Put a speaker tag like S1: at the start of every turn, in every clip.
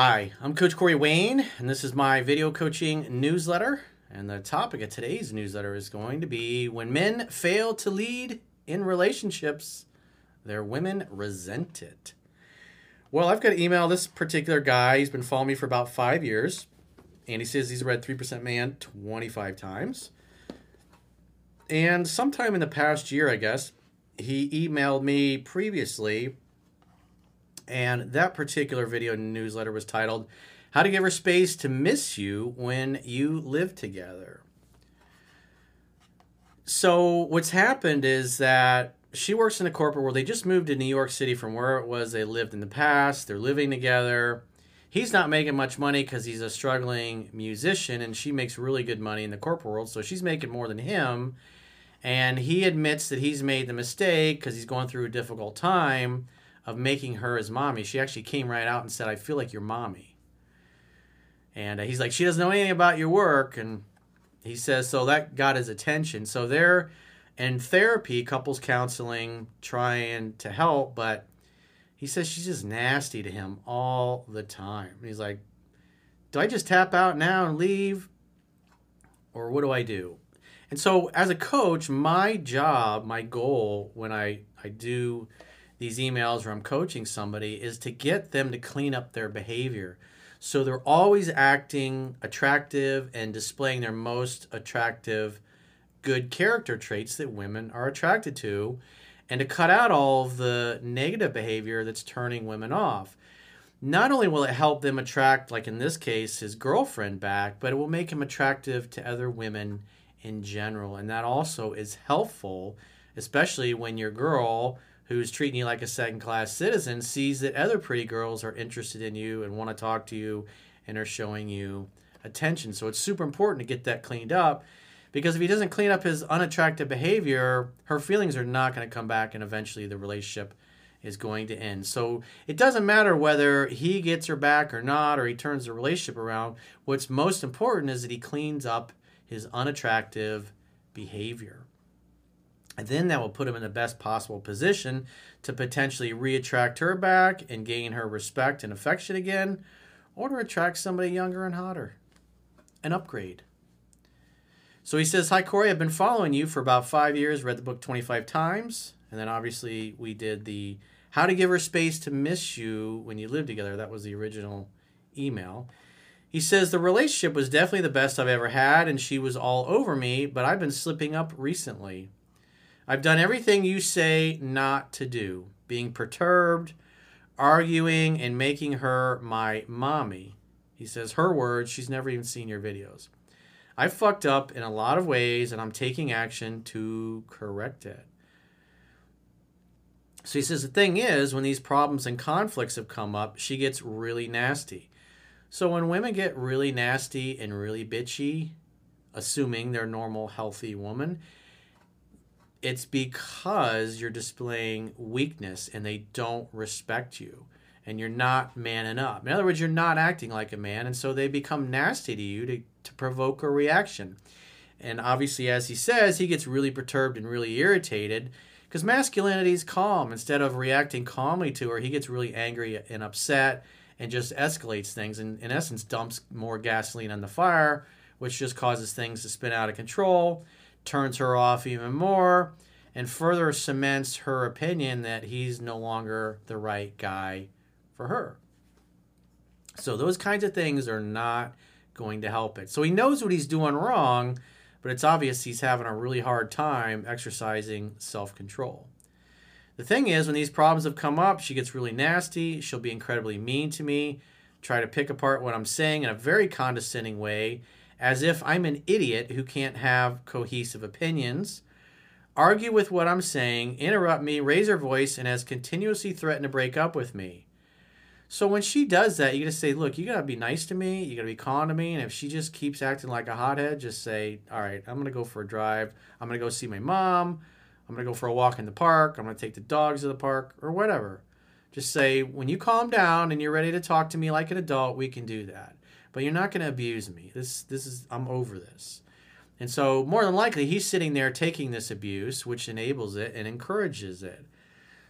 S1: Hi, I'm Coach Corey Wayne, and this is my video coaching newsletter. And the topic of today's newsletter is going to be when men fail to lead in relationships, their women resent it. Well, I've got an email this particular guy. He's been following me for about five years, and he says he's read 3% Man 25 times. And sometime in the past year, I guess, he emailed me previously and that particular video newsletter was titled How to Give Her Space to Miss You When You Live Together. So, what's happened is that she works in the corporate world. They just moved to New York City from where it was they lived in the past. They're living together. He's not making much money because he's a struggling musician, and she makes really good money in the corporate world. So, she's making more than him. And he admits that he's made the mistake because he's going through a difficult time of making her his mommy, she actually came right out and said, I feel like your mommy. And uh, he's like, she doesn't know anything about your work. And he says, so that got his attention. So they're in therapy, couples counseling, trying to help, but he says she's just nasty to him all the time. he's like, do I just tap out now and leave? Or what do I do? And so as a coach, my job, my goal when I, I do these emails or I'm coaching somebody is to get them to clean up their behavior. So they're always acting attractive and displaying their most attractive good character traits that women are attracted to and to cut out all of the negative behavior that's turning women off. Not only will it help them attract, like in this case, his girlfriend back, but it will make him attractive to other women in general. And that also is helpful, especially when your girl who's treating you like a second class citizen sees that other pretty girls are interested in you and want to talk to you and are showing you attention. So it's super important to get that cleaned up because if he doesn't clean up his unattractive behavior, her feelings are not going to come back and eventually the relationship is going to end. So it doesn't matter whether he gets her back or not or he turns the relationship around. What's most important is that he cleans up his unattractive behavior. And then that will put him in the best possible position to potentially reattract her back and gain her respect and affection again, or to attract somebody younger and hotter. An upgrade. So he says, Hi, Corey, I've been following you for about five years, read the book 25 times. And then obviously we did the How to Give Her Space to Miss You When You Live Together. That was the original email. He says, The relationship was definitely the best I've ever had, and she was all over me, but I've been slipping up recently. I've done everything you say not to do, being perturbed, arguing, and making her my mommy. He says, her words, she's never even seen your videos. I fucked up in a lot of ways and I'm taking action to correct it. So he says, the thing is, when these problems and conflicts have come up, she gets really nasty. So when women get really nasty and really bitchy, assuming they're normal, healthy woman, it's because you're displaying weakness and they don't respect you and you're not manning up. In other words, you're not acting like a man, and so they become nasty to you to, to provoke a reaction. And obviously, as he says, he gets really perturbed and really irritated because masculinity is calm. Instead of reacting calmly to her, he gets really angry and upset and just escalates things and, in essence, dumps more gasoline on the fire, which just causes things to spin out of control turns her off even more and further cements her opinion that he's no longer the right guy for her. So those kinds of things are not going to help it. So he knows what he's doing wrong, but it's obvious he's having a really hard time exercising self control. The thing is, when these problems have come up, she gets really nasty. She'll be incredibly mean to me, try to pick apart what I'm saying in a very condescending way, as if I'm an idiot who can't have cohesive opinions, argue with what I'm saying, interrupt me, raise her voice, and has continuously threatened to break up with me. So when she does that, you gotta say, look, you gotta be nice to me, you gotta be calm to me, and if she just keeps acting like a hothead, just say, all right, I'm gonna go for a drive, I'm gonna go see my mom, I'm gonna go for a walk in the park, I'm gonna take the dogs to the park, or whatever. Just say, when you calm down and you're ready to talk to me like an adult, we can do that but you're not going to abuse me. This this is I'm over this. And so more than likely he's sitting there taking this abuse which enables it and encourages it.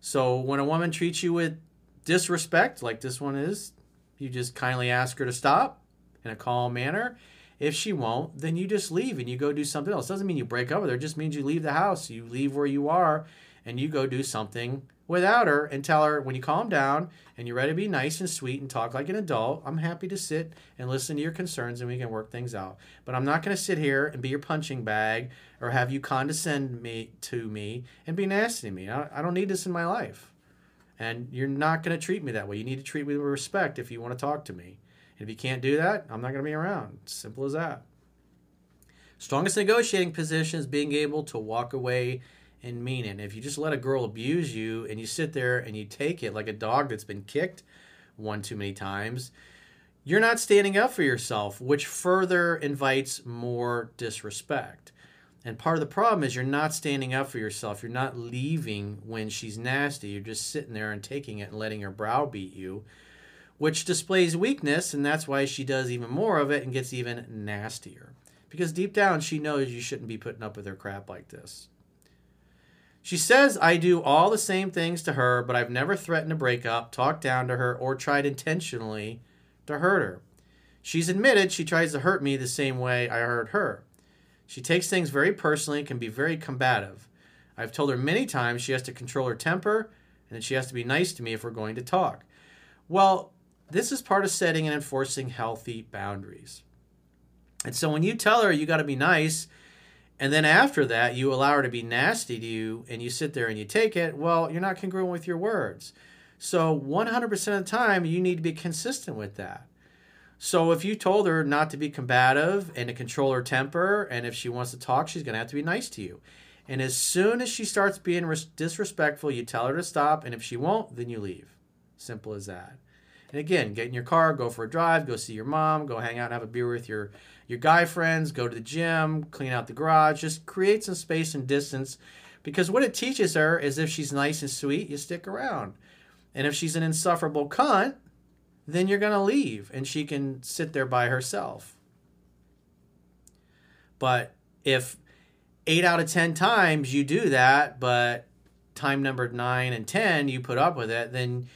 S1: So when a woman treats you with disrespect like this one is, You just kindly ask her to stop in a calm manner. If she won't, then you just leave and you go do something else. Doesn't mean you break up with her, it just means you leave the house. You leave where you are and you go do something without her and tell her when you calm down and you're ready to be nice and sweet and talk like an adult, I'm happy to sit and listen to your concerns and we can work things out. But I'm not going to sit here and be your punching bag or have you condescend me to me and be nasty to me. I, don't need this in my life. And you're not going to treat me that way. You need to treat me with respect if you want to talk to me. And if you can't do that, I'm not going to be around. Simple as that. Strongest negotiating position is being able to walk away and mean it. If you just let a girl abuse you and you sit there and you take it like a dog that's been kicked one too many times, you're not standing up for yourself, which further invites more disrespect. And part of the problem is you're not standing up for yourself. You're not leaving when she's nasty. You're just sitting there and taking it and letting her browbeat you, which displays weakness, and that's why she does even more of it and gets even nastier. Because deep down, she knows you shouldn't be putting up with her crap like this. She says I do all the same things to her, but I've never threatened to break up, talked down to her, or tried intentionally to hurt her. She's admitted she tries to hurt me the same way I hurt her. She takes things very personally and can be very combative. I've told her many times she has to control her temper and that she has to be nice to me if we're going to talk. Well, this is part of setting and enforcing healthy boundaries. And so when you tell her you got to be nice, and then after that, you allow her to be nasty to you and you sit there and you take it, well, you're not congruent with your words. So 100% of the time, you need to be consistent with that. So if you told her not to be combative and to control her temper, and if she wants to talk, she's going to have to be nice to you. And as soon as she starts being res- disrespectful, you tell her to stop. And if she won't, then you leave. Simple as that. And again, get in your car, go for a drive, go see your mom, go hang out and have a beer with your your guy friends, go to the gym, clean out the garage, just create some space and distance because what it teaches her is if she's nice and sweet, you stick around. And if she's an insufferable cunt, then you're going to leave and she can sit there by herself. But if 8 out of 10 times you do that, but time number 9 and 10 you put up with it, then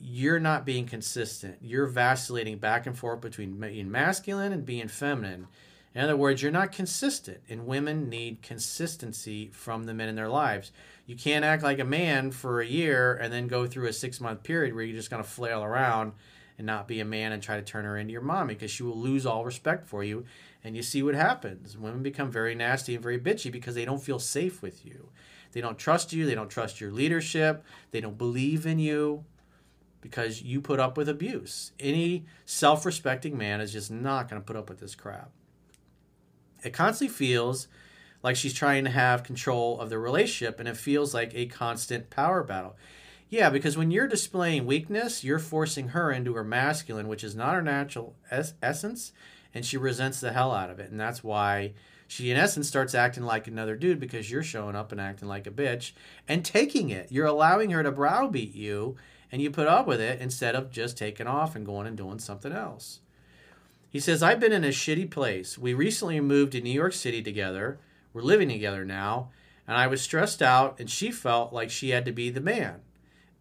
S1: you're not being consistent. You're vacillating back and forth between being masculine and being feminine. In other words, you're not consistent, and women need consistency from the men in their lives. You can't act like a man for a year and then go through a six month period where you're just going to flail around and not be a man and try to turn her into your mommy because she will lose all respect for you. And you see what happens. Women become very nasty and very bitchy because they don't feel safe with you. They don't trust you. They don't trust your leadership. They don't believe in you because you put up with abuse. Any self respecting man is just not going to put up with this crap. It constantly feels like she's trying to have control of the relationship and it feels like a constant power battle. Yeah, because when you're displaying weakness, you're forcing her into her masculine, which is not her natural es- essence, and she resents the hell out of it. And that's why she, in essence, starts acting like another dude because you're showing up and acting like a bitch and taking it. You're allowing her to browbeat you and you put up with it instead of just taking off and going and doing something else. He says, I've been in a shitty place. We recently moved to New York City together. We're living together now. And I was stressed out, and she felt like she had to be the man.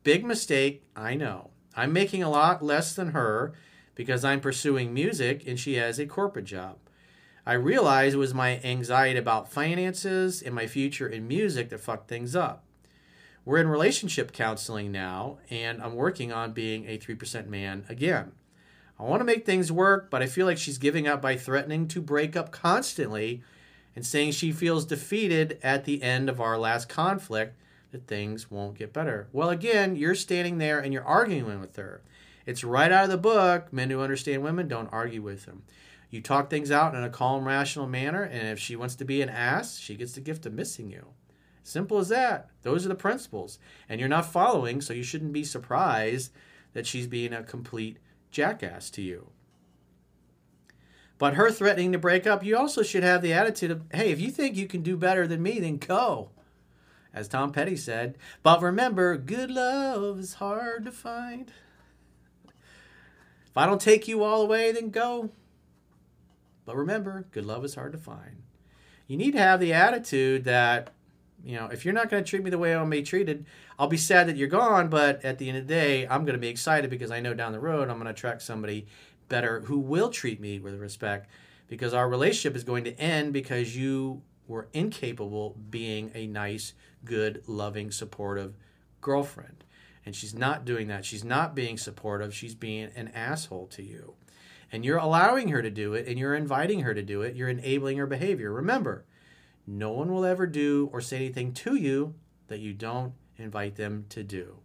S1: Big mistake, I know. I'm making a lot less than her because I'm pursuing music and she has a corporate job. I realized it was my anxiety about finances and my future in music that fucked things up. We're in relationship counseling now, and I'm working on being a 3% man again. I want to make things work, but I feel like she's giving up by threatening to break up constantly and saying she feels defeated at the end of our last conflict that things won't get better. Well, again, you're standing there and you're arguing with her. It's right out of the book. Men who understand women don't argue with them. You talk things out in a calm, rational manner, and if she wants to be an ass, she gets the gift of missing you. Simple as that. Those are the principles. And you're not following, so you shouldn't be surprised that she's being a complete jackass to you. But her threatening to break up, you also should have the attitude of, hey, if you think you can do better than me, then go. As Tom Petty said. But remember, good love is hard to find. If I don't take you all the way, then go. But remember, good love is hard to find. You need to have the attitude that You know, if you're not going to treat me the way I want to be treated, I'll be sad that you're gone. But at the end of the day, I'm going to be excited because I know down the road I'm going to attract somebody better who will treat me with respect because our relationship is going to end because you were incapable being a nice, good, loving, supportive girlfriend. And she's not doing that. She's not being supportive. She's being an asshole to you. And you're allowing her to do it and you're inviting her to do it. You're enabling her behavior. Remember, no one will ever do or say anything to you that you don't invite them to do.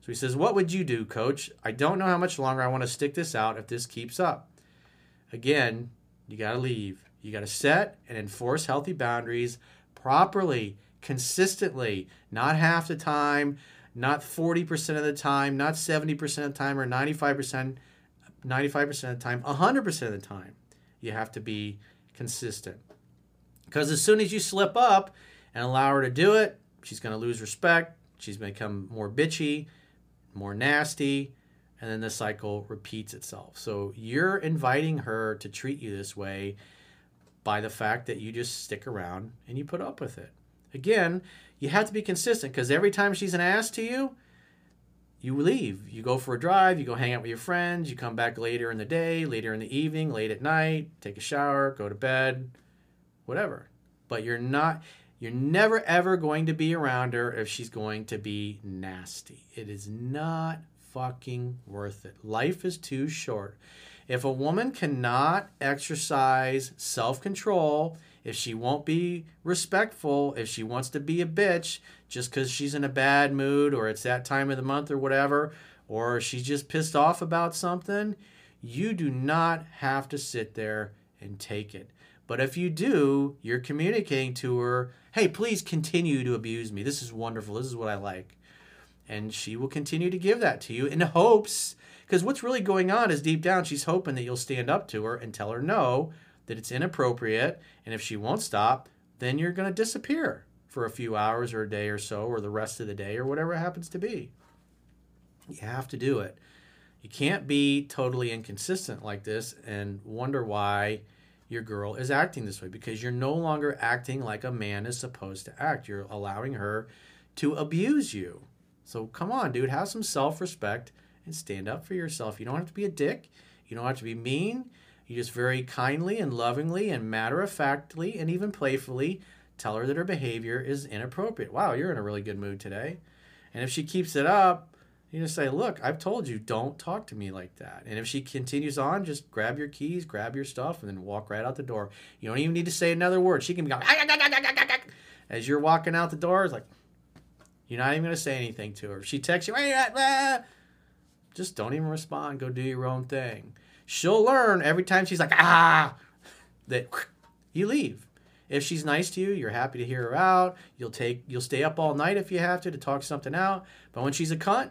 S1: So he says, What would you do, coach? I don't know how much longer I want to stick this out if this keeps up. Again, you got to leave. You got to set and enforce healthy boundaries properly, consistently, not half the time, not 40% of the time, not 70% of the time, or 95%, 95% of the time, 100% of the time. You have to be consistent. Because as soon as you slip up and allow her to do it, she's going to lose respect. She's going to become more bitchy, more nasty, and then the cycle repeats itself. So you're inviting her to treat you this way by the fact that you just stick around and you put up with it. Again, you have to be consistent because every time she's an ass to you, you leave. You go for a drive, you go hang out with your friends, you come back later in the day, later in the evening, late at night, take a shower, go to bed, whatever. But you're not you're never ever going to be around her if she's going to be nasty. It is not fucking worth it. Life is too short. If a woman cannot exercise self control, if she won't be respectful, if she wants to be a bitch just because she's in a bad mood or it's that time of the month or whatever, or she's just pissed off about something, you do not have to sit there and take it. But if you do, you're communicating to her, hey, please continue to abuse me. This is wonderful. This is what I like. And she will continue to give that to you in hopes, because what's really going on is deep down, she's hoping that you'll stand up to her and tell her no, that it's inappropriate. And if she won't stop, then you're going to disappear for a few hours or a day or so, or the rest of the day, or whatever happens to be. You have to do it. You can't be totally inconsistent like this and wonder why your girl is acting this way because you're no longer acting like a man is supposed to act. You're allowing her to abuse you. So come on, dude, have some self respect and stand up for yourself. You don't have to be a dick. You don't have to be mean. You just very kindly and lovingly and matter of factly and even playfully tell her that her behavior is inappropriate. Wow, you're in a really good mood today. And if she keeps it up, you just say, Look, I've told you, don't talk to me like that. And if she continues on, just grab your keys, grab your stuff, and then walk right out the door. You don't even need to say another word. She can be going, as you're walking out the door, it's like, you're not even going to say anything to her. She texts you, just don't even respond. Go do your own thing. She'll learn every time she's like, ah, that you leave. If she's nice to you, you're happy to hear her out. You'll take you'll stay up all night if you have to to talk something out. But when she's a cunt,